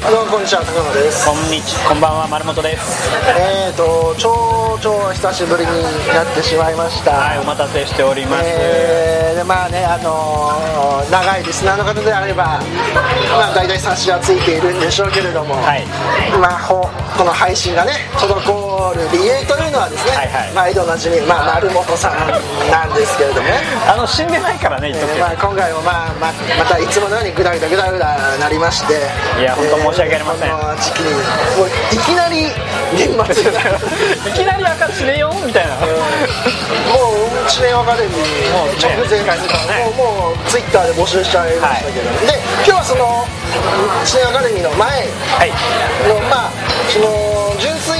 どうもこんにちは高野です。こんにちこんばんは丸本です。えーと超超久しぶりになってしまいました。はいお待たせしております、えーでまあねあのー長いリスナーの方であればまあ大体察しはついているんでしょうけれども、はい。まあほこの配信がね滞る理由というのはですね、はいはい。毎度おなじみ、まあ、丸本さんなんですけれどもね。あの死んでないからねえーまあ、今回も、まあままたいつものようにグダグダグダグダなりまして。いや本当申し訳ありません。この時期にもういきなり年末。がいきなり赤知れよみたいな、もう知念アカデミーもうね直前近づい。たねもうもうツイッターで募集しちゃいましたけど、で今日はその知念アカデミーの前はい。のまあその純粋な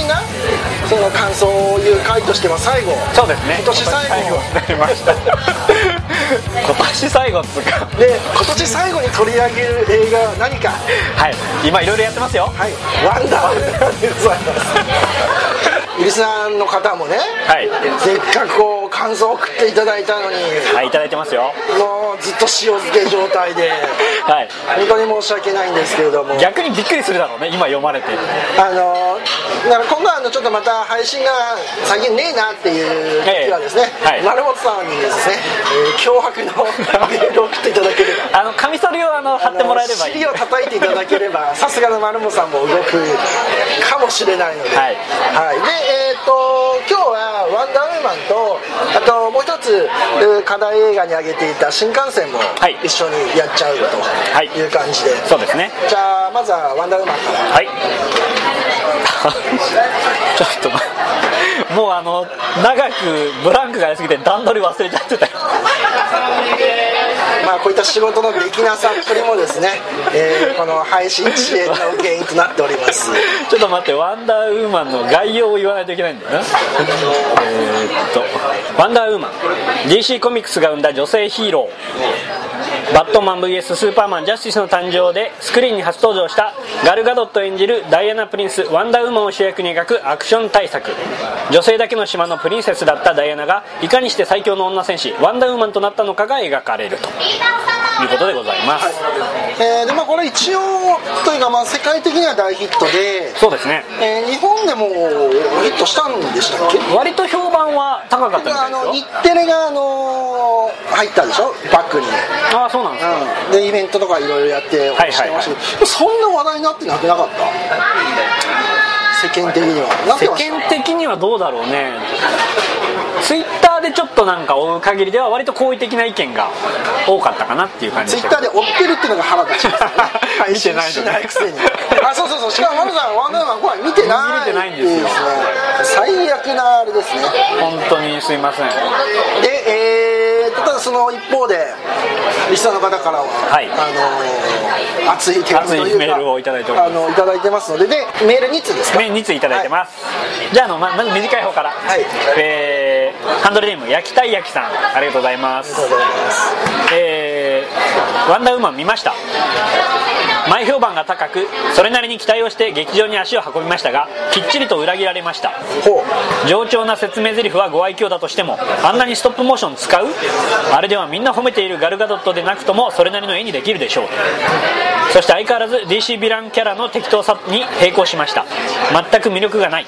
その感想を言う回としては最後。そうですね。今年最後。になりました今年最後っつうか。で今年最後に取り上げる映画は何か？はい。今いろいろやってますよ。はい。ワンダー。ウーマンでございますリスナーの方もねはい。せっかくこう感想を送っていただいたのに。はいいただいてますよ。もうずっと塩漬け状態で。はい。本当に申し訳ないんですけれども。逆にびっくりするだろうね今読まれて。あのだから今度はあのちょっとまた配信が最近ねえなっていう時はですね、ええはい。丸本さんにですね、えー脅迫の メールを送っていただければ。あのカミソリをあの貼ってもらえればいい。尻を叩いていただければ さすがの丸本さんも動くかもしれないので、はい。はい。でえっ、と今日は「ワンダーウーマンと」あともう一つえー課題映画に挙げていた新幹線もはい。一緒にやっちゃうはい。という感じで、そうですね。じゃあまずは「ワンダーウーマン」から。はいちょっと待ってもうあの長くブランクがありすぎて段取り忘れちゃってた。よまあこういった仕事のできなさっぷりもですね、えーこの配信遅延の原因となっております。ちょっと待ってワンダーウーマンの概要を言わないといけないんだよな。えーっとワンダーウーマン。DC コミックスが生んだ女性ヒーローバットマン VS. スーパーマンジャスティスの誕生でスクリーンに初登場したガル・ガドット演じるダイアナ・プリンスワンダーウーマンを主役に描くアクション大作。女性だけの島のプリンセスだったダイアナがいかにして最強の女戦士ワンダーウーマンとなったのかが描かれると。いうことでございます、えーでまあこれ一応というかまあ世界的には大ヒットで、そうですね。えー日本でもヒットしたんでしたっけ？割と評判は高かったみたあの日いですよテレがあの入ったでしょ？バックに、ああそうなんですか、うん、でイベントとかいろいろやってしてましたけどそんな話題になってなくなかった？世間的には。世間的にはどうだろうね。ツイッターでちょっとなんか追う限りでは割と好意的な意見が多かったかなっていう感じツイッターで追ってるっていうのが腹立ちますよね。見てないくせに。あそうそうそう。しかも丸さんワンダーマン怖い。見てない。見れてないんですよ。ね最悪なあれですね。本当にすいません。でえー、ただその一方でリスナーの方からは、はい。あの熱い手紙というか熱いメールをいただいております。あのいただいてますのででメール2通ですか？メ2ついただいてます、じゃああのままず短い方から、はい。えーハンドルネーム焼きたい焼きさん。ありがとうございます。ありがとうございます。えーワンダーウーマン見ました。前評判が高くそれなりに期待をして劇場に足を運びましたがきっちりと裏切られました。冗長な説明台詞はご愛嬌だとしてもあんなにストップモーション使う？あれではみんな褒めているガルガドットでなくともそれなりの絵にできるでしょう。そして相変わらず DC ヴィランキャラの適当さに並行しました。全く魅力がない。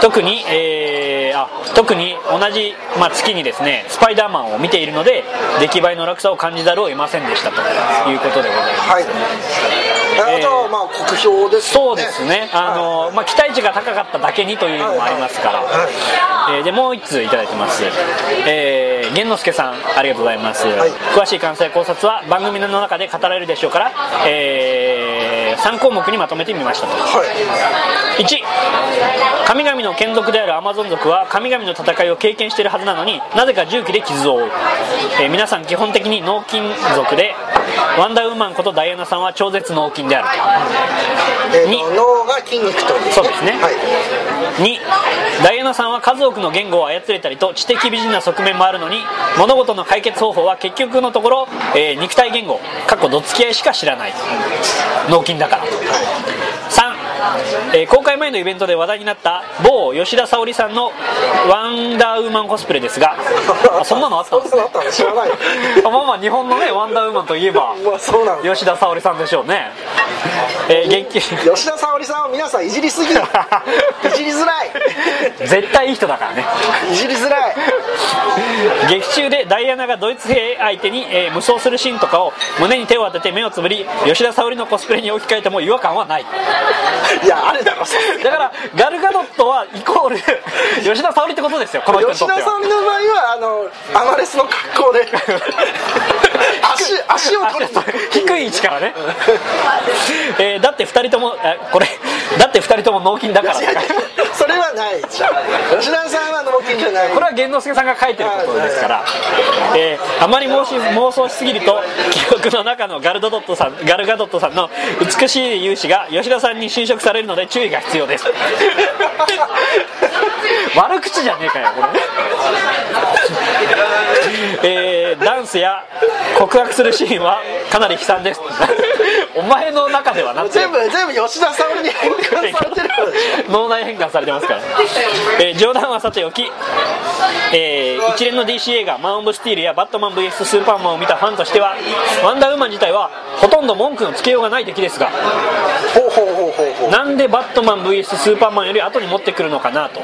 特に、えーあ特に同じ、まあ、月にですねスパイダーマンを見ているので出来栄えの落差を感じざるを得ませんでしたと。いうことでございます。はい。あえーまあ酷評ですそうですね、あのまあ、期待値が高かっただけにというのもありますから、えーでもう1通いただいてます、えー、玄之介さんありがとうございます、い。詳しい感想や考察は番組の中で語られるでしょうから、え3項目にまとめてみましたと。はい。1神々の眷属であるアマゾン族は神々の戦いを経験しているはずなのになぜか重機で傷を負う、えー皆さん基本的に脳筋族でワンダーウーマンことダイアナさんは超絶脳筋であるえー脳が筋肉とそうですね。はい。2ダイアナさんは数多くの言語を操れたりと知的美人な側面もあるのに物事の解決方法は結局のところ、えー肉体言語過去どつき合いしか知らない。脳筋だから。3えー公開前のイベントで話題になった某吉田沙保里さんのワンダーウーマンコスプレですが。あそんなのあったんですそんなのあったの知らない。あ まあまあ日本のねワンダーウーマンといえば吉田沙保里さんでしょうね。えー、劇吉田沙保里さんは皆さんいじりすぎ。いじりづらい。絶対いい人だからね。いじりづらい 劇中でダイアナがドイツ兵相手に、えー無双するシーンとかを胸に手を当てて目をつぶり吉田沙保里のコスプレに置き換えても違和感はない。いやあるだろだからガルガドットはイコール 吉田沙保里ってことですよこの人にとっては。吉田沙保里の場合はあのアマレスの格好で 足足を取る 低い位置からね、えーだって2人ともあこれだって2人とも脳筋だから。それはない。じゃん吉田さんは脳筋じゃない。これは源之助さんが書いてることですから、えーあまり妄し妄想しすぎると記憶の中のガルドドットさんガルガドットさんの美しい勇姿が吉田さんに侵食されるので注意が必要です。悪口じゃねえかよこれ。えーダンスや告白するシーンはかなり悲惨です。お前の中ではなって全部全部吉田沙保里に変換されてる脳内変換されてますから、えー冗談はさておき、えー一連の DC 映画「マン・オブ・スティール」や「バットマン VS スーパーマン」を見たファンとしてはワンダーウーマン自体はほとんど文句のつけようがない出来ですが。ほうほうなんでバットマン VS スーパーマンより後に持ってくるのかなと,、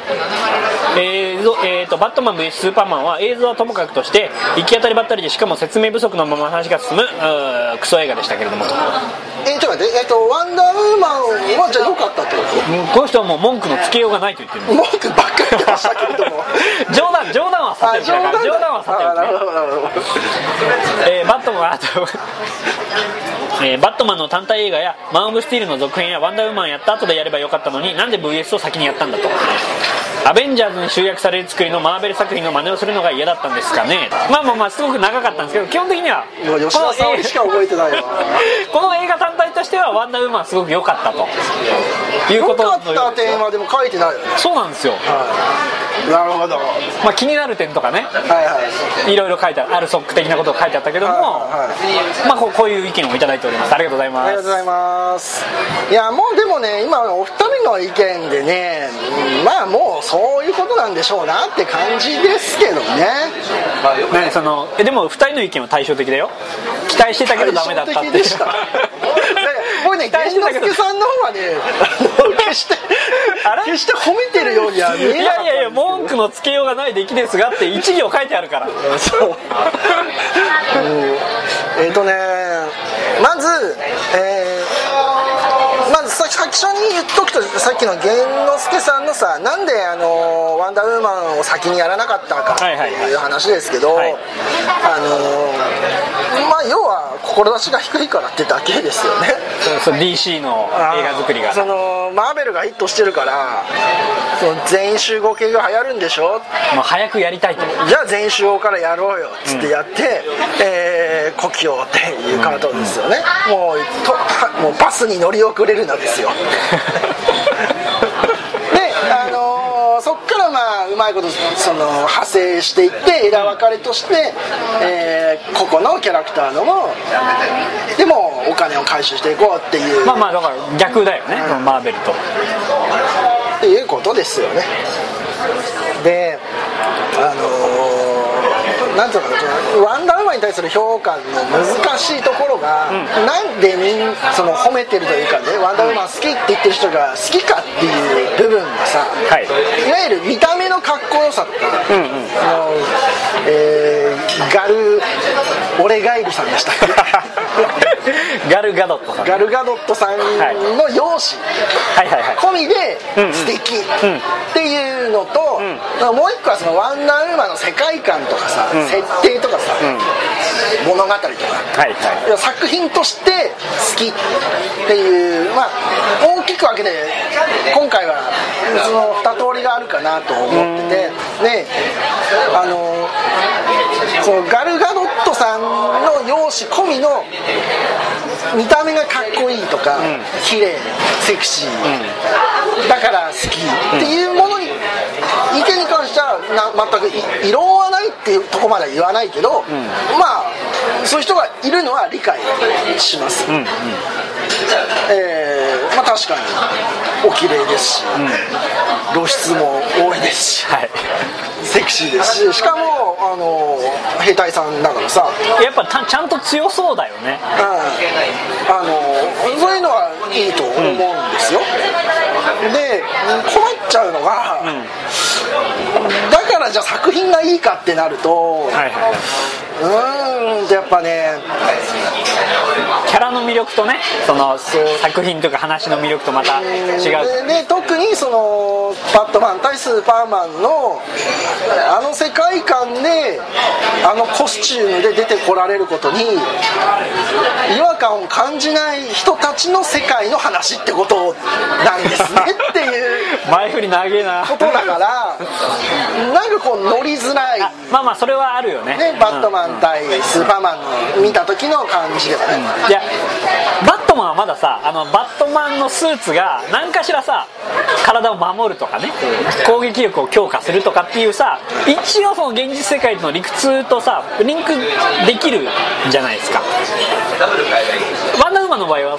えーぞえーとバットマン VS スーパーマンは映像はともかくとして行き当たりばったりでしかも説明不足のまま話が進むクソ映画でしたけれどもと。えちょっと待ってえっとワンダーウーマンはじゃあ良かったってここの人はもう文句のつけようがないと言ってると文句ばっかり言ってましたけれども。冗談冗談はさておきだから冗談はさておきなるほどなるほど。えーバットマンあと、えーバットマンの単体映画やマン・オブ・スティールの続編やワンダーウーマンやった後でやればよかったのになんで VS を先にやったんだと。アベンジャーズに集約される作りのマーベル作品の真似をするのが嫌だったんですかね。まあまあまあすごく長かったんですけど基本的には吉田沙保里しか覚えてないわこの映画単体としてはワンダーウーマンすごく良かったと。いうこと良かった点はでも書いてないよね。そうなんですよ、なるほど。はいまあ、気になる点とかね。はいいろいろ書いてあるソック的なことを書いてあったけども、はいはい。まあ、こうこういう意見をいただいております。ありがとうございます。ありがとうございます。いやもうでもね今お二人の意見でねうんまあもうそういうことなんでしょうなって感じですけどね。ね、そのえでも2人の意見は対照的だよ。期待してたけどダメだったってで した僕ね源之助さんの方はね 決して決して褒めてるようには見いえなかったやいやいや文句のつけようがない出来ですがって一行書いてあるから。そう、うん。えっ、とねまずえー最初に言っとくとさっきの源之助さんのさなんであのワンダーウーマンを先にやらなかったかってはいう話ですけど、はいあのまあ要は志が低いからってだけですよね。そうそう DC の映画作りが。そのマーベルがヒットしてるからその全員集合系が流行るんでしょ？もう早くやりたいと。じゃあ全員集合からやろうよっつってやって、えー故郷っていうカートですよね、もうとはもうバスに乗り遅れるなですよ そっからまあうまいことその派生していって枝分かれとして、えー個々のキャラクターのもでもお金を回収していこうっていう、まあまあだから逆だよね、このマーベルと。っていうことですよね。であのーなんていうのワンダーウーマンに対する評価の難しいところが、なんでみんその褒めてるというかねワンダーウーマン好きって言ってる人が好きかっていう部分がさ、はい。いわゆる見た目のかっこよさとか、うんうん。あのえーガル俺ガイルさんでした。ガルガドットさん。ガルガドットさんの容姿、はい。はいはい込みで素敵。うん。っていうのと、ん。もう一個はそのワンダーウーマンの世界観とかさ、ん。設定とかさ、ん。物語とか。はいはい。作品として好きっていうまあ大きく分けて今回はその2通りがあるかなと思っててであのそのガルガドットさんの容姿込みの見た目がかっこいいとか、綺麗セクシー、だから好きっていうものに意見に関してはな全くい異論はないっていうところまでは言わないけど、まあそういう人がいるのは理解します、うんうん。えーまあ、確かにお綺麗ですし、露出も多いですしはい。セクシーですししかもあの兵隊さんだからさ、やっぱたちゃんと強そうだよね。うん、あのそういうのはいいと思うんですよ、で困っちゃうのが、だからじゃあ作品がいいかってなると、はいはいうーんとやっぱねキャラの魅力とねその作品とか話の魅力とまた違う。でで特にそのバットマン対スーパーマンのあの世界観であのコスチュームで出てこられることに違和感を感じない人たちの世界の話ってことなんですね っていう。前振り長えな。ことだからなんかこう乗りづらい。あまあまあそれはあるよね。ねバットマン対スーパーマンの見た時の感じではね、いやバットマンはまださあのバットマンのスーツが何かしらさ体を守るとかね攻撃力を強化するとかっていうさ一応その現実世界の理屈とさリンクできるじゃないですか。ワンダーウーマンの場合は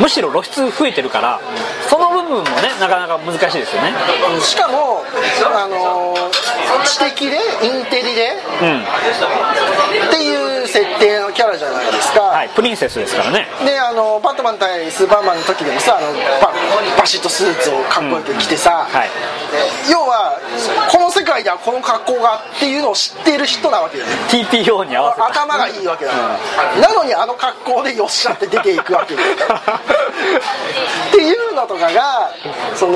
むしろ露出増えてるからその部分もねなかなか難しいですよね。しかもあの知的でインテリでうん。っていう設定のキャラじゃないですか、はい。プリンセスですからね。であのバットマン対スーパーマンの時でもさあのババシッとスーツをかっこよく着てさ、はい。要はこの世界ではこの格好がっていうのを知っている人なわけよね。TPO に合わせた。頭がいいわけだ。から、なのにあの格好でよっしゃって出ていくわけよ っていうのとかがその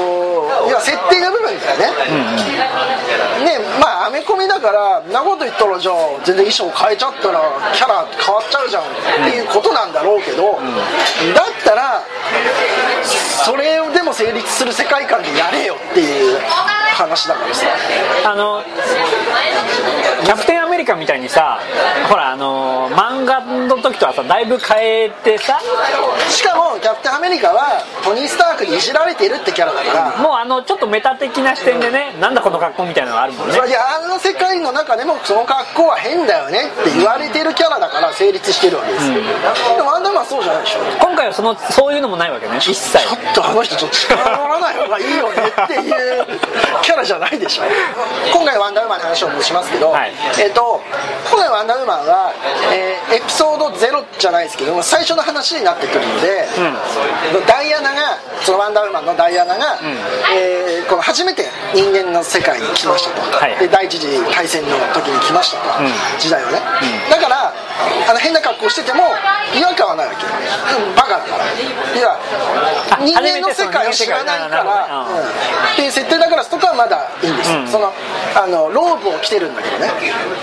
要は設定の部分だよね、ねまあアメコミだからんなこと言ったらじゃあ全然衣装変えちゃったらキャラ変わっちゃうじゃんっていうことなんだろうけど、だったらそれでも成立する世界観でやれよっていう話だからさあのキャプテンアメリカみたいにさほらあの漫画の時とはさだいぶ変えてさ。しかもキャプテンアメリカはトニー・スタークにいじられてるってキャラだから。もうあのちょっとメタ的な視点でねなんだこの格好みたいなのがあるもんね。いやあの世界の中でもその格好は変だよねって言われてるキャラだから成立してるわけですよ、でもアンダーマンはそうじゃないでしょ今回はそのそういうのもないわけね。一切。ちょっとあの人ちょっと力乗らない方がいいよねっていうキャラじゃないでしょ。今回ワンダーウーマンの話をもしますけど、はい。えっ、と今回ワンダーウーマンは、えーエピソード0じゃないですけども最初の話になってくるので、ダイアナがそのワンダーウーマンのダイアナが、えーこの初めて人間の世界に来ましたと、はい。で第一次大戦の時に来ましたと、ん。時代はね、だからあの変な格好してても違和感はないわけ。バカいやあ人間の世界を知らないから、っていう設定だからそこはまだいいんです。よ、うん。そのあのローブを着てるんだけどね、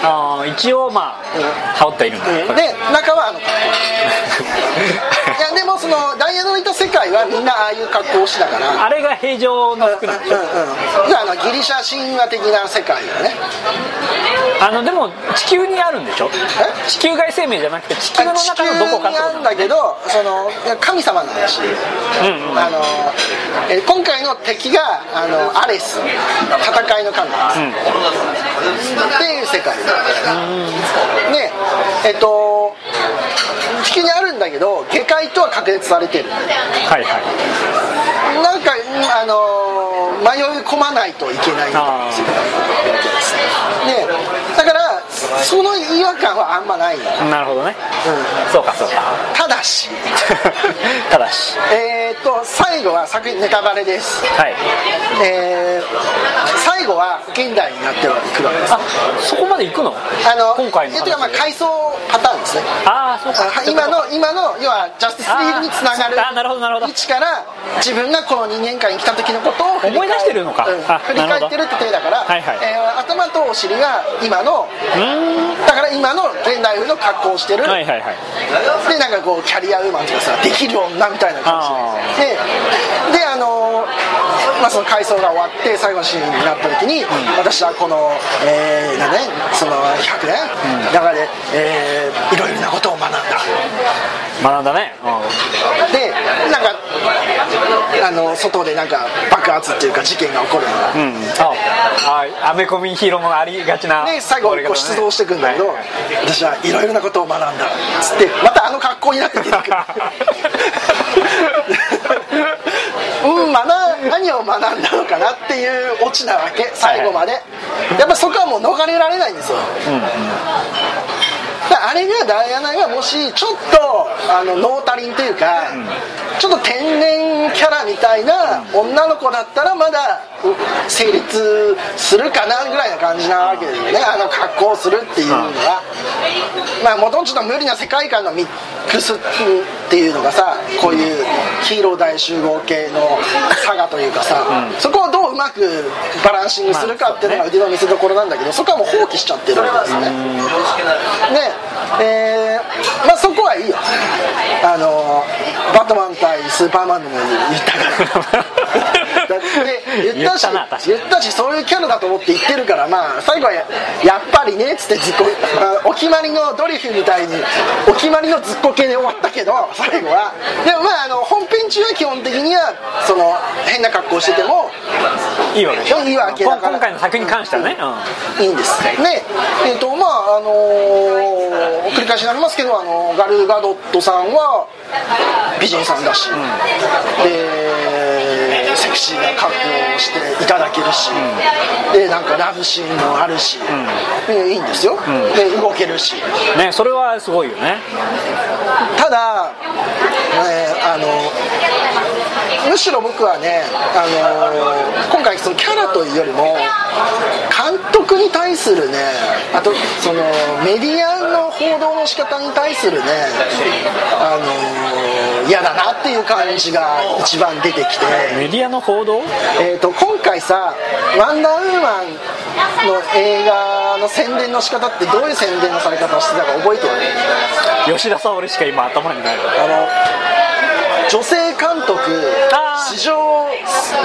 あー一応まあ羽織っているんだ、うん。で中はあの格好。いやでもそのダイヤのいた世界はみんなああいう格好をしてたから。あれが平常の服なんでしょうん。うん、あのギリシャ神話的な世界だね。あのでも地球にあるんでしょ？え？地球外生命じゃなくて地球の中のどこかってこと？地球にあるんだけどその神様の話、うんうん。あのえー今回の敵があのアレス。戦いの神。なん。です、っていう世界。でえっと地球にあるんだけど下界とは確立されてる。はいはい。なんかあの迷い込まないといけない。あー。世界なわけでその違和感はあんまない、うん、なるほどね。そうかそうか。ただし。ただし。えーっと最後は作品ネタバレです。はい。えー最後は現代になってくるわけです。あそこまで行くの？あの今回のえっとまあ話回想パターンですね。ああそうか。あ今の今の要はジャスティスリーグにつながるあーなるほどなるほど。位置から自分がこの人間界に来た時のことを思い出してるのか。うん。あ振り返ってるって体だから、はいはい。えー頭とお尻が今のうーんだから今の現代風の格好をしてる、はいはいはい。でなんかこうキャリアウーマンとかさできる女みたいな感じで。でであのまあその回想が終わって最後のシーンになった時に、私はこの、えーなんね、その100年、中で、えーいろいろなことを学んだ。学んだね、うでなんかあの外でなんか爆発っていうか事件が起こるうん、ああアメコミヒーローもありがちなで最後こう出動してくんだけど、私はいろいろなことを学んだっつってまたあの格好になって出てくるっ学 何を学んだのかなっていうオチなわけ最後まで、やっぱそこはもう逃れられないんですよ、だから あれがダイアナがもしちょっとあのノータリンというか、ちょっと天然キャラみたいな女の子だったらまだ成立するかなぐらいな感じなわけですよね。あの格好をするっていうのは、まあもともとちょっと無理な世界観のミックスっていうのがさこういうヒーロー大集合系のサガというかさ、そこをどううまくバランシングするかっていうのが腕の見せ所なんだけどそこはもう放棄しちゃってるわけですね、で、えーまあそこはいいよ。あのバットマン対スーパーマンでも言ったからだって言ったし言ったしそういうキャラだと思って言ってるからまあ最後はややっぱりねっつってずっこあお決まりのドリフみたいにお決まりのずっこけで終わったけど最後は。でもまああの本編中は基本的にはその変な格好しててもいいわけ。でしょいいわけだから。今回の作品に関してはね、いいんですでえっ、とまああのー繰り返しになりますけどあのガル・ガドットさんは美人さんだし、でセクシーな格好をしていただけるし、でなんかラブシーンもあるし、でいいんですよ、で動けるし。うんねそれはすごいよね。ただ、ね、あのむしろ僕はね、あの今回そのキャラというよりも監督に対するねあとそのメディアの報道の仕方に対するね、あの嫌だなっていう感じが一番出てきて。メディアの報道？えー、と今回さ「ワンダーウーマン」の映画の宣伝の仕方ってどういう宣伝のされ方をしてたか覚えてる？吉田沙保里しか今頭にないあの女性監督史上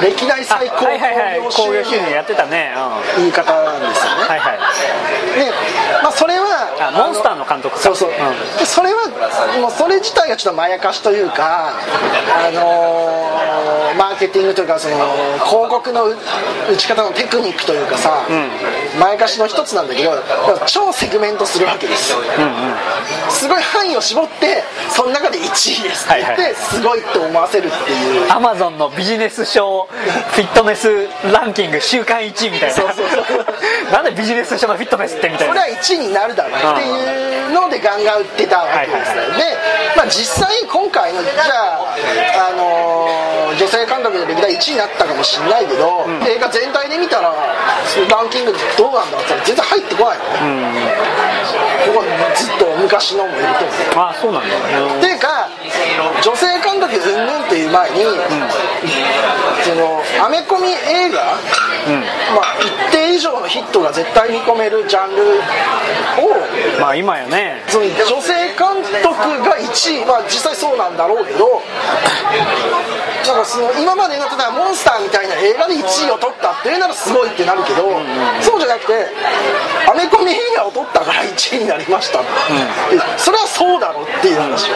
歴代最高はいはいはい。興興行収入やってたね。うん。は言い方なんですよね。いはい。で、まあ、それはあモンスターの監督か。そうそう、うん。でそれはもうそれ自体がちょっとまやかしというかあのーマーケティングというかその広告の打ち方のテクニックというかさ、まやかしの一つなんだけど超セグメントするわけです。よ、すごい範囲を絞ってその中で1位ですって言って、はいはい。すごいと思わせるっていう。アマゾンのビジネス書フィットネスランキング週間1位みたいな。そうそうそう。なんでビジネス書のフィットネスってみたいなそれは1位になるだろうっていうのでガンガン売ってたわけですよ、はいはいで、まあ、実際今回のじゃあ、あのー女性監督で歴代1位になったかもしれないけど、映画全体で見たらランキングどうなんだ。って言ったら全然入ってこないのね、ここはずっと昔のもいると思う。あそうなんだ。っていうか女性監督うんぬんっていう前に、そのアメコミ映画、まあ、一定以上のヒットが絶対見込めるジャンルをまあ今やね。女性監督が1位まあ実際そうなんだろうけどなんかその今までの例えばモンスターみたいな映画で1位を取ったっていうならすごいってなるけど、そうじゃなくてアメコミ映画を取ったから1位になりました。って、それはそうだろうっていう話を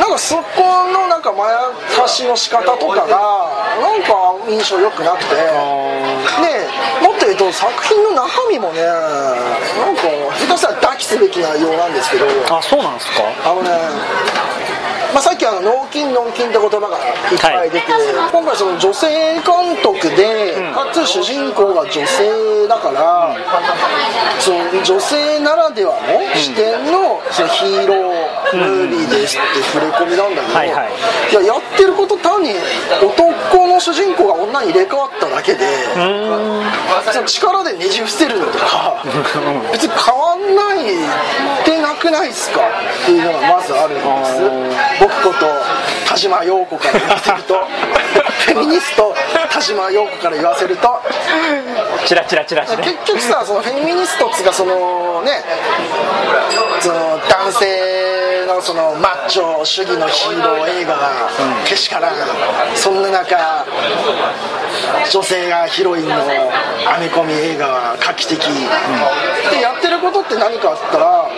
なんかそこのなんかまやかしの仕方とかがなんか印象良くなくてで作品の中身もねなんか下手したら抱きすべき内容なんですけど。あそうなんですか？あのね、まあ、さっきあの脳筋脳筋って言葉がいっぱい出て、今回その女性監督で、かつ主人公が女性だから、その女性ならではの視点のそのヒーロームービーですって触れ込みなんだけど、はいはい。いややってること単に男の主人公が女に入れ替わっただけで、その力でねじ伏せるのとか別に変わんないってなくないっすかっていうのがまずあるんです。僕こと田島陽子から言わせると フェミニスト田島陽子から言わせるとチラチラチラチラ。結局さそのフェミニストっつうかそのねその男性のそのマッチョ主義のヒーロー映画がけしからんそんな中女性がヒロインのアメコミ映画は画期的、でやってることって何かあったら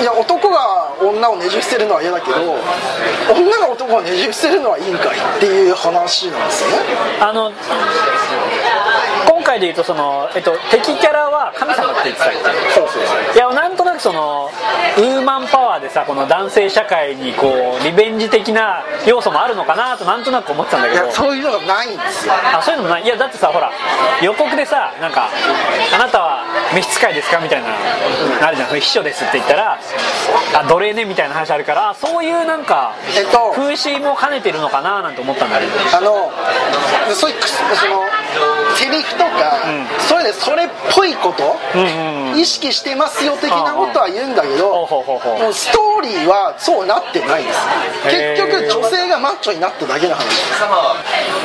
いや男が女をねじ伏せるのは嫌だけど女が男をねじ伏せるのはいいんかいっていう話なんですよねあの今回でいうとその、えっと、敵キャラは神様って言ってたっけそうそうそう。いやなんとなくそのウーマンパワーでさこの男性社会にこうリベンジ的な要素もあるのかなとなんとなく思ってたんだいけど。やそういうのがないんですよ。あそういうのもない。いやだってさほら予告でさなんか「あなたは召使いですか?」みたいななるじゃん「秘書です」って言ったら「あ奴隷ね」みたいな話あるからあそういうなんかえっと風刺も兼ねてるのかななんて思ったんだけど。あのそういうくそのセリフとか、ん。それでそれっぽいこと、意識してますよ的なことは言うんだけど、もうストーリーはそうなってないんです。結局女性がマッチョになっただけの話。です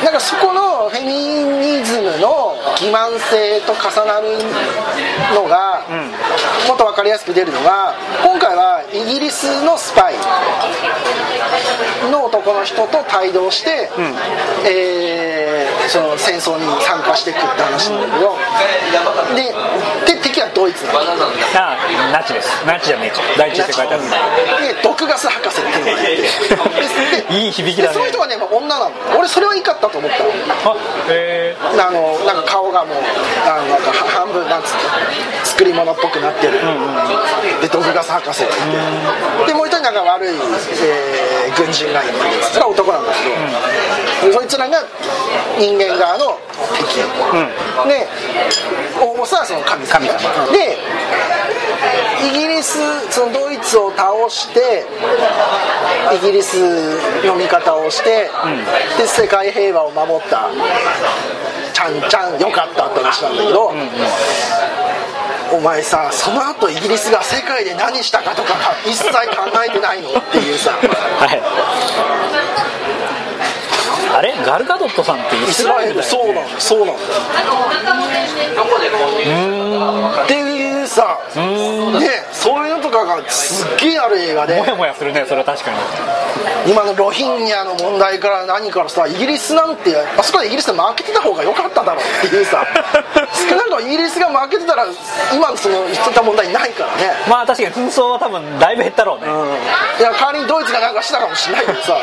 なんかそこのフェミニズムの欺瞞性と重なるのが、もっと分かりやすく出るのが今回はイギリスのスパイの男の人と帯同して、えーその戦争に参加していくって話なんだけど、でで敵はドイツなのあナチです。ナチじゃねえか。第一次世界大戦。で毒ガス博士っていうのがいて。でいい響きだね。でその人がね女なの。俺それはいいかったと思ったの。あへえあのなんか顔がもうあのなんか半分なんつうの作り物っぽくなってる、で毒ガス博士がいて、でもう一人なんか悪い、えー軍人がいてそれは男なんだけど、でそいつらが人間側の敵、で大ボスはその神。様。でイギリスそのドイツを倒してイギリスの味方をして、で世界平和を守った。ちゃんちゃんよかったって話なんだけど、お前さその後イギリスが世界で何したかとか一切考えてないの？っていうさ。はい。あれ？ガルガドットさんってイイススラエルラエルだよ、ね、そうなのそうなのっていうさ。ねそういうのとかがすっげえある映画で。もやもやするねそれは確かに。今のロヒンギャの問題から何からさイギリスなんてあそこでイギリスで負けてた方が良かっただろうっていうさ。少なくともイギリスが負けてたら今のその言ってた問題ないからね。まあ確かに紛争は多分だいぶ減ったろうね、いや代わりにドイツがなんかしたかもしれないけどさ。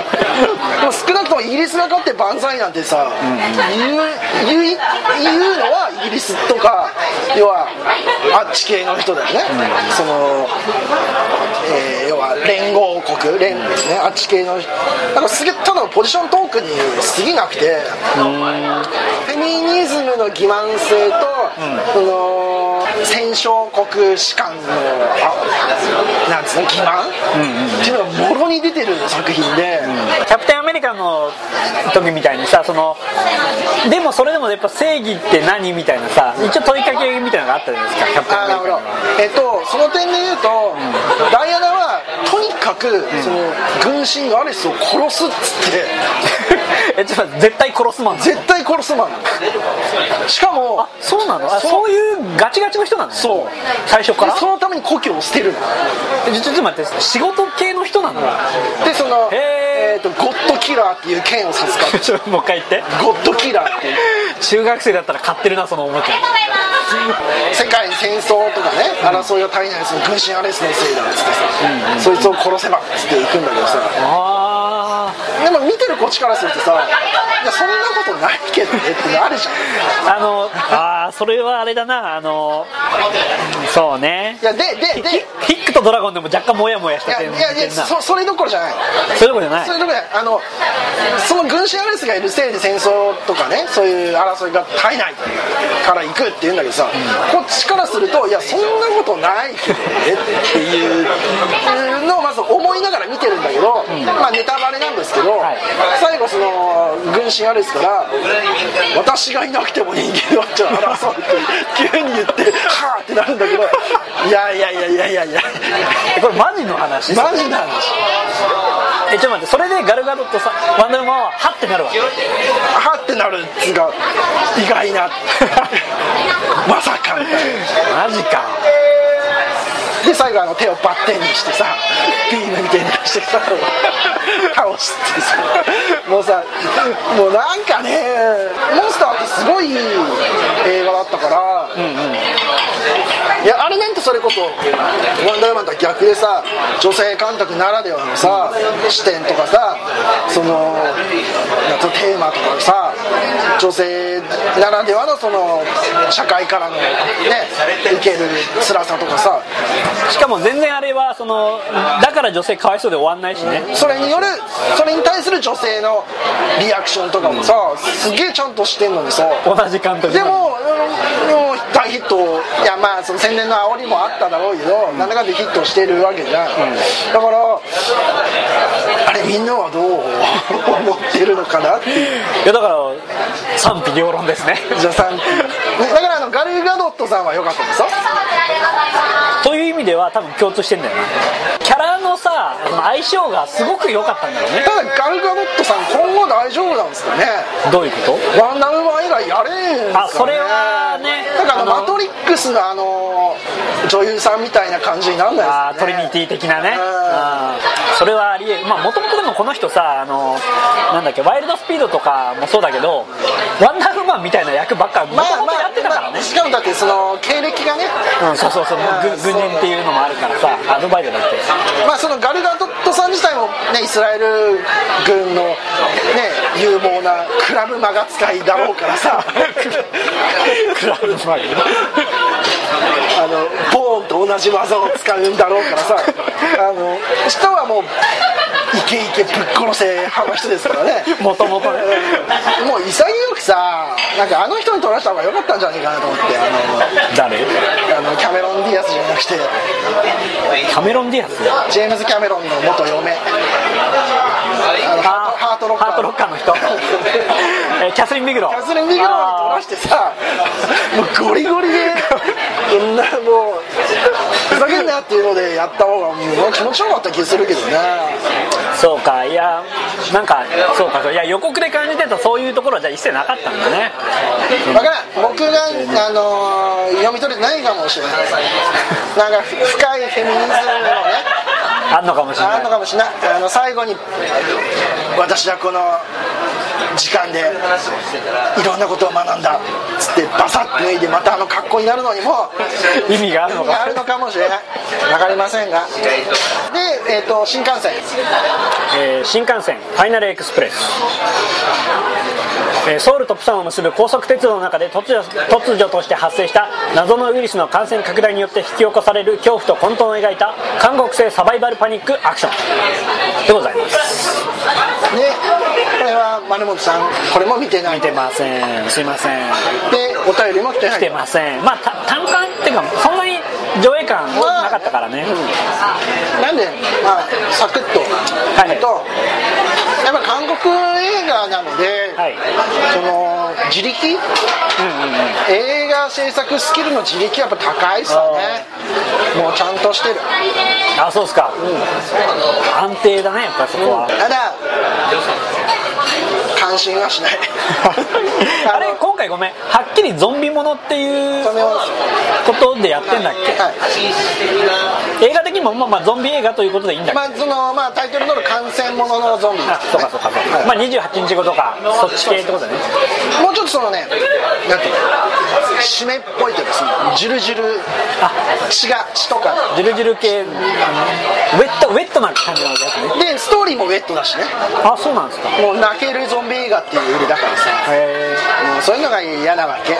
でも少なくともイギリスが勝って万歳なんてさ、言う言う言うのはイギリスとか要はあっち系の人だよね、その、えー要は連合国連ねあっち系のなんかすげえただのポジショントークに過ぎなくてフェミニズムの欺瞞性と、その戦勝国士官のあなんつうの欺瞞、っていうのがもろに出てる作品で、キャプテンアメリカの時みたいにさそのでもそれでもやっぱ正義って何みたいなさ一応問いかけみたいなのがあったじゃないですかキャプテンアメリカには。えっとその点で言うと、ダイアナはとにかく、その軍神のアレスを殺すっつって。えちょっと待って絶対殺すマンなの？絶対殺すマンなの。しかもそうなの？あそう。いうガチガチの人なの？そう。最初から？でそのために故郷を捨てるの。えちょちょっと待って仕事系の人なの？でその、へーえー、とゴッドキラーっていう剣を授かる ちょもう一回言って。ゴッドキラーって。いう中学生だったら買ってるなそのおもちゃ。世界に戦争とかね争いが絶えないその軍神アレスのせいだっつってさ、そいつを殺せばっつって行くんだけどさ。あでも見てるこっちからするとさいやそんなことないけどねってあるじゃん。ああのあーそれはあれだなあのそうね。いやでででヒックとドラゴンでも若干モヤモヤした点いやいやそそれどころじゃない。そういうことじゃない？それどころじゃない。あのその軍神アレスがいるせいで戦争とかねそういう争いが絶えないから行くって言うんだけどさ、こっちからするといやそんなことないけどねっていうのをまず思いながら見てるんだけど、まあネタバレなんですけど、はい。最後その軍神アレスから「私がいなくても人間はじゃあ争う」って急に言って「はあ」ってなるんだけどいやいやいやいやいやいやえこれマジの話？マジな話えちょっと待ってそれでガルガドットさワンダーウーマンはハッてなるわけ？はってなるっつうか意外な。まさかみたいなマジかで最後あの手をバッテンにしてさビームみたいに出してさ倒してさ。もうさもうなんかねモンスターってすごいいい映画だったから、いやあれなんてそれこそ「ワンダーマン」とは逆でさ女性監督ならではのさ視点とかさその夏のテーマとかさ女性ならではのその社会からのね受ける辛さとかさ。しかも全然あれはそのだから女性かわいそうで終わんないしね。それによるそれに対する女性のリアクションとかもさすげえちゃんとしてんのにさ。同じ監督でもうん大ヒットいやまあその宣伝の煽りもあっただろうけど、なんだかんだヒットしてるわけじゃん、だからあれみんなはどう思ってるのかなっていう。いやだから賛否両論ですね。じゃあ賛否。ねだからあのガルガドットさんは良かったですよという意味では多分共通してんだよな。キャラのさ相性がすごく良かったんだよね。ただガルガドットさん今後大丈夫なんですかね？どういうこと？ワンダーウーマン以外やれんすかね？あそれはねだからマトリックスのあの女優さんみたいな感じになんないですか、ね、あートリニティ的なね。うん。それはありえるまあもともとでもこの人さあのなんだっけワイルドスピードとかもそうだけどワンダーウーマンみたいな役ばっかもともとやってたからね、まあしかもだってその経歴がね。うん、そうそうそう。ぐ軍人っていうのもあるからさアドバイザーだって。まあそのガルガドットさん自体もねイスラエル軍のね有望なクラブマガ使いだろうからさ。クラブマグあのボーンと同じ技を使うんだろうからさ。あの人はもうイケイケぶっ殺せ派の人ですからね。もともとねもう潔くさなんかあの人に取らせた方が良かったんじゃないかなと思って誰あのあのキャメロン・ディアスじゃなくて。キャメロン・ディアス？ジェームズ・キャメロンの元嫁。あのハートロッカー。ハートロッカーの人。えーキャスリン・ビグロ。キャスリン・ビグロー。に取らしてさもうゴリゴリで。こんなもうふざけんなよっていうのでやった方がもう気持ちよかった気するけどねそうかいやなんかそうかそういや予告で感じてたそういうところはじゃあ一切なかったんだね。分からん僕が、あのー読み取れてないかもしれない。なんかふ深いフェミニズムのねあんのかもしれない。あるのかもしれない。あの最後に私はこの時間でいろんなことを学んだつってバサッと脱いでまたあの格好になるのにも意味があるのか。あるのかもしれない。分かりませんが。で、えー、と新幹線。えー新幹線ファイナルエクスプレス、えーソウルとプサンを結ぶ高速鉄道の中で突如突如として発生した謎のウイルスの感染拡大によって引き起こされる恐怖と混沌を描いた韓国製サバイバルパニックアクション。でございます。でこれは丸本さんこれも見てない。見てません。すいません。でお便りも来てない。来てません。まあた単館っていうかそんなに上映感なかったからね、なんで、まあ、サクッとはい。と、やっぱ韓国映画なので、はい。その自力、うんうんうん。映画制作スキルの自力はやっぱ高いっすよねもうちゃんとしてる。あそうっすか、安定だねやっぱそこは、ただ関心はしない。あれ今回ごめん。はっきりゾンビものっていうことでやってんだっけ？はい。映画的にもまあまあゾンビ映画ということでいいんだっけ、まあそのまあ、タイトルの通る感染もののゾンビ。ですあそうかそうかそうか、はい。まあ28日後とかそっち系ってことだね。もうちょっとそのねなんていうの？締めっぽいというかそのジュルジュルあ血が血とか。ジュルジュル系。あのウェットウェットな感じのやつね。でストーリーもウェットだしね。あそうなんですか。もう泣けるゾンビ映画っていう売りだからさ。へもうそういうのが嫌なわけ。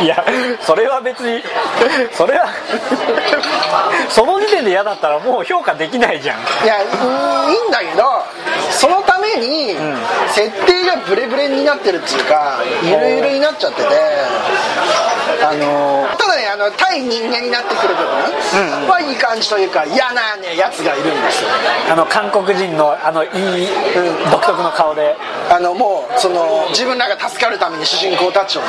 え いやそれは別にそれはその時点で嫌だったらもう評価できないじゃん。いやうーんいいんだけどそのために設定がブレブレになってるっていうかゆるゆるになっちゃっててあのただあの対人間になってくる部分はいい感じというか嫌なねやつがいるんですよ。あの韓国人のあのいい独特の顔で。あのもうその自分らが助かるために主人公たちをね、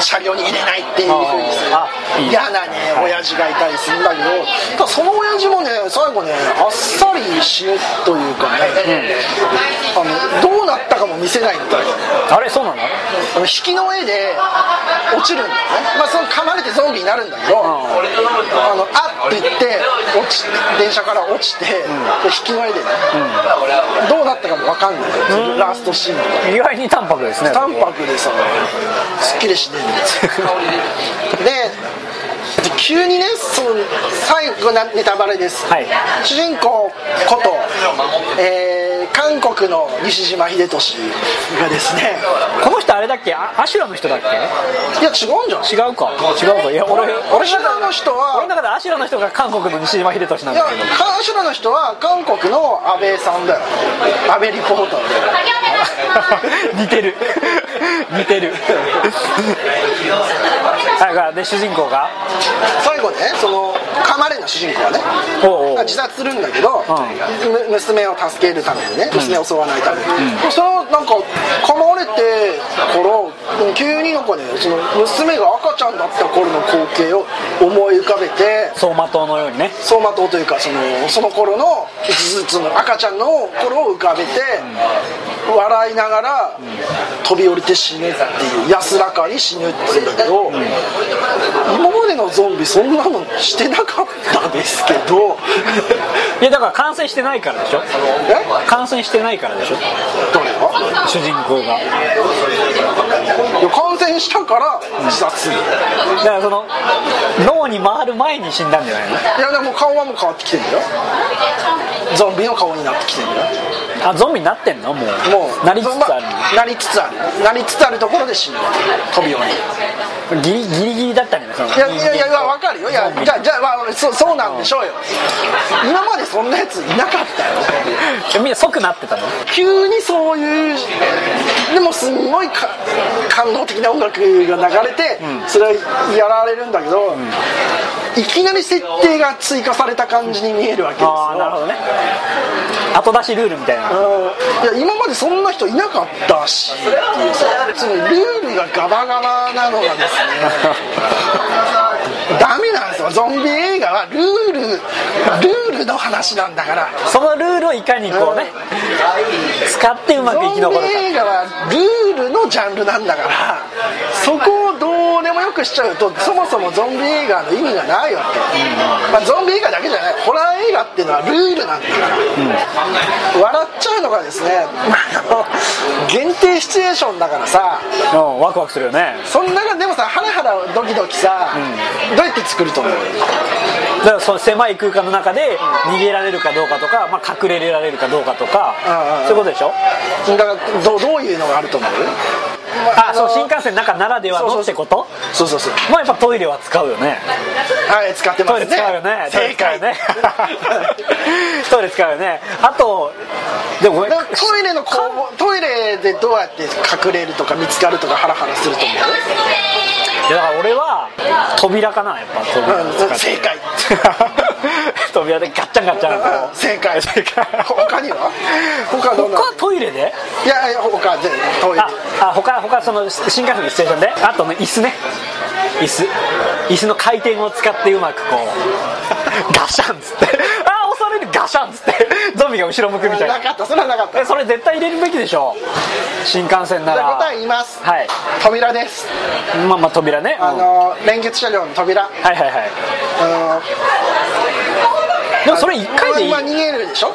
車両に入れないっていうふうにする。嫌なね親父がいたりするんだけどその親父もね最後ねあっさり死ぬというかね、あのどうなったかも見せないみたいな。あれそうなの？あの引きの絵で落ちるんだよね、まあ、その噛まれてゾンビになるんだけど、あのあって言って落ち電車から落ちて、で引きの絵でね、どうなったかも分かんない、ラストシーン。とか意外に淡白ですね。淡白でさすっきりしねえんですよで急にねその最後なネタバレです、はい。主人公こと、えーー韓国の西島秀俊がですねこの人あれだっけ？あアシュラの人だっけ？いや違うんじゃない？違うか。違うか。いや俺俺アシュラの人は俺の中でアシュラの人が韓国の西島秀俊なんだけど。カンシュラの人は韓国の安倍さんだよ。安倍リポーター 似てる。似てる。はいがで主人公が？最後ねその噛まれの主人公はね自殺するんだけど、うむ娘を助けるためにね娘を襲わないために、そのなんか噛まれてから急になんかねその娘が赤ちゃんだった頃の光景を思い浮かべて走馬灯のようにね。走馬灯というかそのその頃のその赤ちゃんの頃を浮かべて、笑いながら飛び降りて死ぬっていう安らかに死ぬっていうんだけど、今までのゾンビそんなのしてなかったですけど。いやだから感染してないからでしょ？え？感染してないからでしょ？誰が？主人公が。いや感染したから自殺する。だからその脳に回る前に死んだんじゃないの？いやでも顔はもう変わってきてるんだよ。ゾンビの顔になってきてるんだよ。あゾンビになってんの？もう。もう。なりつつあるまなりつつある。なりつつあるところで死ぬ。飛び降りギリギリギリだったんじゃないいやいやいや分かるよ。いやじゃあじゃあ、まあ、そそうなんでしょうよ。今までそんなやついなかったよ みんな即なってたの？急にそういうでもすんごいか感動的な音楽が流れて、それはやられるんだけど、いきなり設定が追加された感じに見えるわけですよ。ああなるほどね。後出しルールみたいな。うん。いや今までそんな人いなかったし。っていうさそのルールがガバガバなのがですね。ダメなんですよ。ゾンビ映画はルールルールの話なんだから。そのルールをいかにこうね使ってうまく生きゾンビ残るか映画はルールのジャンルなんだから。そこをどうでもよくしちゃうとそもそもゾンビ映画の意味がないわけ、まあ、ゾンビ映画だけじゃない。ホラー映画っていうのはルールなんだから、笑っちゃうのがですね限定シチュエーションだからさ。うんワクワクするよね。そん中でもさハラハラドキドキさ、どうやって作ると思う？だからその狭い空間の中で逃げられるかどうかとか、まあ、隠れられるかどうかとかうんうんそういうことでしょ？だからどうどういうのがあると思う？あそう新幹線の中ならではのってこと？そうそうそう。まあやっぱトイレは使うよね。はい使ってまトイすねレ使うよね。正解。ね。トイレ使うよね。あとでもトイレのこうトイレでどうやって隠れるとか見つかるとかハラハラすると思う？いやだから俺は扉かなやっぱ扉うん正解 扉でガッチャンガッチャン正解正解。他には？他どんな？他はトイレで？いやいや他でトイレ。ああ他他その新幹線のステーションで？あとね椅子ね。椅子。椅子の回転を使ってうまくこう。ガシャンっつって。あ押されるガシャンっつってゾンビが後ろ向くみたいななかったそれはなかった。えそれ絶対入れるべきでしょ。新幹線なら。答え言います。はい。扉です。まあまあ扉ね、うん。あの連結車両の扉。はいはいはい。あのでもそれ1回でいい。まあ逃げるでしょ、ん。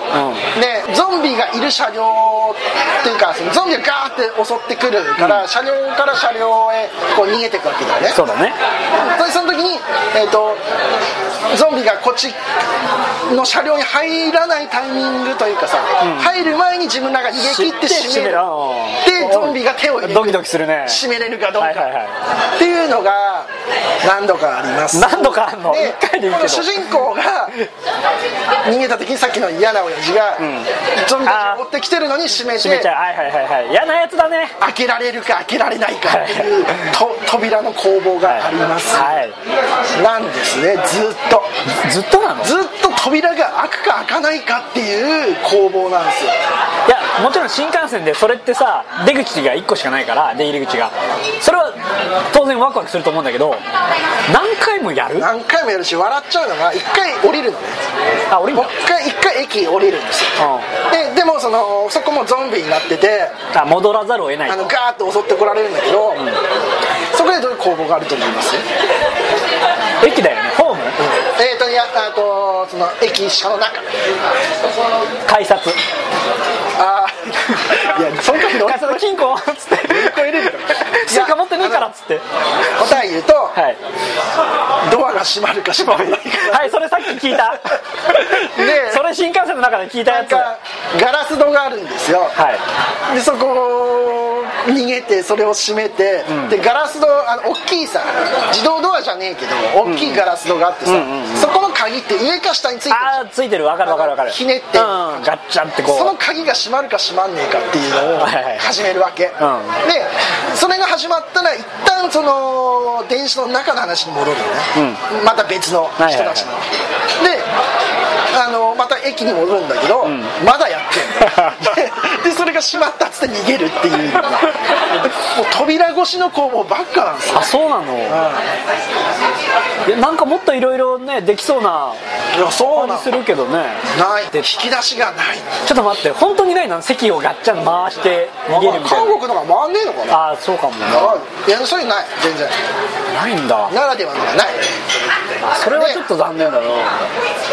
でゾンビがいる車両っていうかそのゾンビがガーって襲ってくるから、車両から車両へこう逃げていくわけだよね。そうだね。でその時に、えー、とゾンビがこっちの車両に入らないタイミングというかさ、入る前に自分らが逃げ切って閉める。でゾンビが手を入れてドキドキするね。閉めれるかどうか、はいはいはい。っていうのが何度かあります。何度かあんの？で1回でいいけど。主人公が逃げた時にさっきの嫌な親父が、ゾンビたちを追ってきてるのに閉め閉めてちゃう。はいはいはいはい。嫌なやつだね。開けられるか開けられないかっていうと扉の攻防があります、はいなんですねずっと。ずっとなの？ずっと扉が開くか開かないかっていう攻防なんですよ。いやもちろん新幹線でそれってさ出口が1個しかないから出入り口が。それは当然ワクワクすると思うんだけど何回もやる？何回もやるし笑っちゃうのが一回降りるのね。あ俺今もう一回一回駅降りるんですよ。ででもそのそこもゾンビになっててあ戻らざるを得ないあのガーッと襲ってこられるんだけど、そこでどういう攻防があると思います？駅だよね。ホーム？えーといやあとその駅車の中。改札。ああいやその時の改札金庫っつって 乗り越えれるスからっつって。答え言うとはい。ドアがが閉まるか閉まらないか。はいそれさっき聞いた。でそれ新幹線の中で聞いたやつ。ガラス戸があるんですよ。はい。でそこを逃げてそれを閉めて、でガラス戸あの大きいさ自動ドアじゃねえけど大きいガラス戸があってさ、そこの鍵って上か下についてるああついてる。わかるわかるわかる。ひねってうん。ガッチャンってこう。その鍵が閉まるか閉まんねえかっていうのをはいはいはい。始めるわけ、でそれが始まったら一旦その電子の中の話に戻るよね、また別の人たちの、はいはい。であのまた駅に戻るんだけど、まだやってんの。ででそれが閉まったっつって逃げるっていう。もう扉越しの攻防ばっかなんですよ。あそうなの？いやなんかもっといろいろねできそうな感じするけどね。ない。引き出しがない。ちょっと待って本当にないな席をガッチャン回して逃げるみたい韓国のが回んねえのかな。なあそうかもなあいやそういうのない全然。ないんだ。ならではのがない。それはちょっと残念だな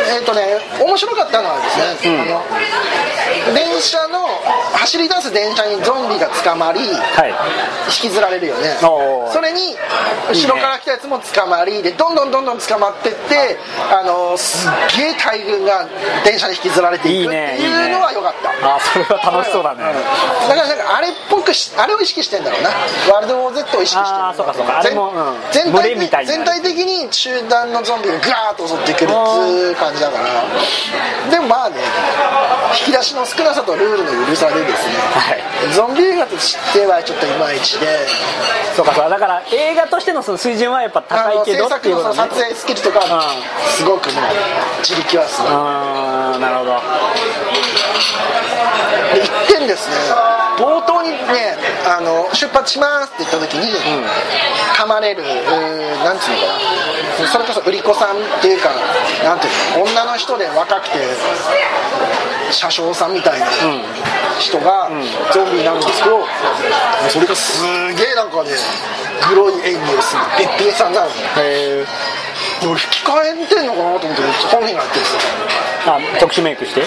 えっ、とね面白かったのはですね、あの電車の走り出す電車にゾンビが捕まり、はい。引きずられるよね。それに後ろから来たやつも捕まりでどんどんどんどん捕まってってあのすっげえ大群が電車に引きずられていくっていうねのは良かった。あそれは楽しそうだね。だからなんかあれっぽくしあれを意識してんだろうな。ワールドウォー Z を意識してるあーそうかそうか。あれもうん。全体全体的に集団のゾンビがガーッと襲ってくるっていう感じだから。でもまあね引き出しの少なさとルールの緩さでですね、はい。ゾンビ映画としてはちょっといまいちで。そうかそうか。だから映画としてのその水準はやっぱ高いけど制作のその撮影スキルとかすごくもう自力はすごい。ああなるほど。で一点ですね。冒頭にねあの出発しますって言った時に、噛まれるなんつうのかな。それこそ売り子さんっていうかなんていうの女の人で若くて車掌さんみたいな人がゾンビになるんですけど、それがすげえなんかねグロい演技をするべっぴんさんなの。ねへえ俺吹き替えてんのかなと思って本人がやってるんですよ。あ特殊メイクして？うん、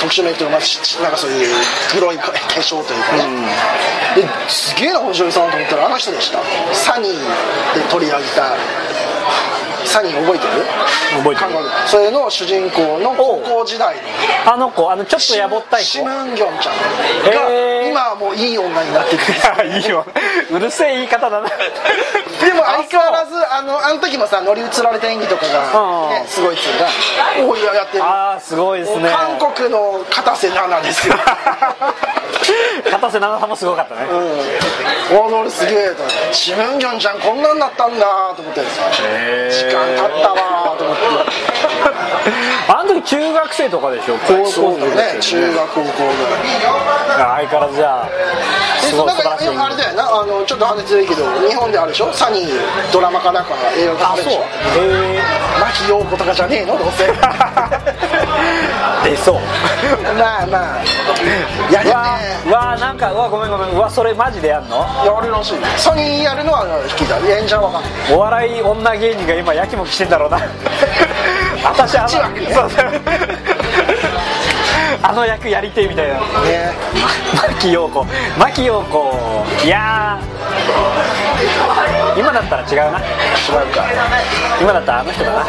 特殊メイクとか、まあ、なんかそういう黒い化粧というか。ね、ですげえなこの女優さんと思ったらあの人でした。サニーで取り上げたサニー覚えてる？覚えてる。それの主人公の高校時代の。あの子あのちょっとやぼったい子。シムンギョンちゃんが今はもういい女になってる いいよ。うるせえ言い方だな。でも相変わらずあのあの時もさ乗り移られた演技とかが、ねうん。すごいっつうかおいややってる。ああすごいですね。韓国の片瀬奈々ですよ。片瀬奈々さんもすごかったね。うん、お俺すげえとシムンギョンちゃんこんなんなったんだと思って。時間経ったわと思って。あの時中学生とかでしょ？高校そうだ生ね中学高校ぐらい相変わらずじゃあすごい素晴らしい。かあれだよなあのちょっと話ずれるけど日本であるでしょ？サニードラマかなんか映画化あそうされるでしょ？へえ牧陽子とかじゃねえの？どうせ。出そう。まあまあ。いやうわでもね。うわなんかうわごめんごめん。うわそれマジでやんの？やるらしい。サニーやるのは引きだ。演者は。お笑い女芸人が今やきもきしてんだろうな私あのそうそう。あの役やりてえみたいな。ね。牧陽子。牧陽子。いやー。今だったら違うな。違うか。今だったらあの人だな。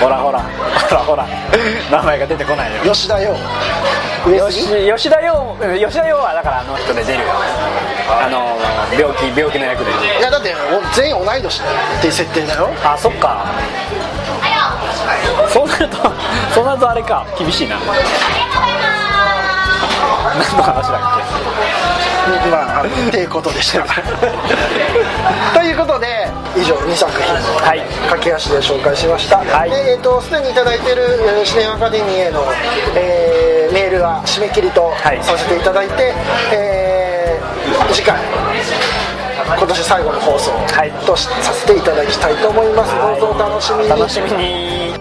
ほらほら。ほらほら。名前が出てこないよ。吉田洋上吉田洋うん吉田洋はだからあの人で出るよ。あの病気病気の役で。いやだってお全員同い年っていう設定だよ。あそっか。そうなるとそうなるとあれか。厳しいな何の話だっ まあっていうことでした ということで以上2作品はい。駆け足で紹介しました、はい。でえー、とすでに頂いただいているえーシネマアカデミーへの、えーメールは締め切りとはい。させていただいて、えー次回今年最後の放送はい。としさせていただきたいと思います、はい。どうぞお楽しみに。け楽しみに